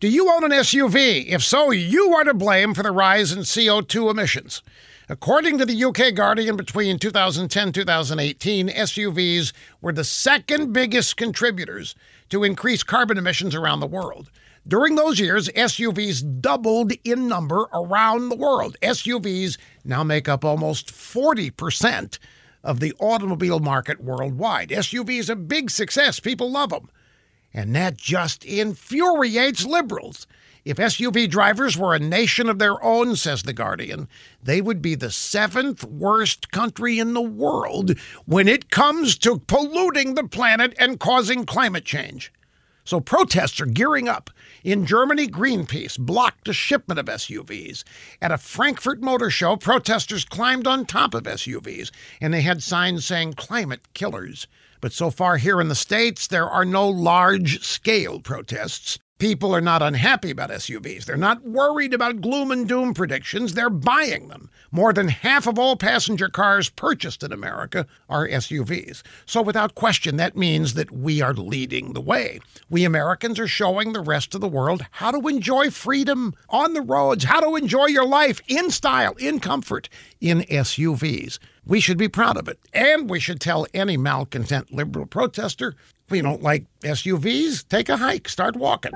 Do you own an SUV? If so, you are to blame for the rise in CO2 emissions. According to the UK Guardian, between 2010 2018, SUVs were the second biggest contributors to increased carbon emissions around the world. During those years, SUVs doubled in number around the world. SUVs now make up almost 40% of the automobile market worldwide. SUVs are a big success. People love them. And that just infuriates liberals. If SUV drivers were a nation of their own, says The Guardian, they would be the seventh worst country in the world when it comes to polluting the planet and causing climate change. So protests are gearing up. In Germany, Greenpeace blocked a shipment of SUVs. At a Frankfurt Motor Show, protesters climbed on top of SUVs and they had signs saying climate killers. But so far here in the States, there are no large scale protests. People are not unhappy about SUVs. They're not worried about gloom and doom predictions. They're buying them. More than half of all passenger cars purchased in America are SUVs. So, without question, that means that we are leading the way. We Americans are showing the rest of the world how to enjoy freedom on the roads, how to enjoy your life in style, in comfort, in SUVs. We should be proud of it. And we should tell any malcontent liberal protester you don't like SUVs, take a hike, start walking.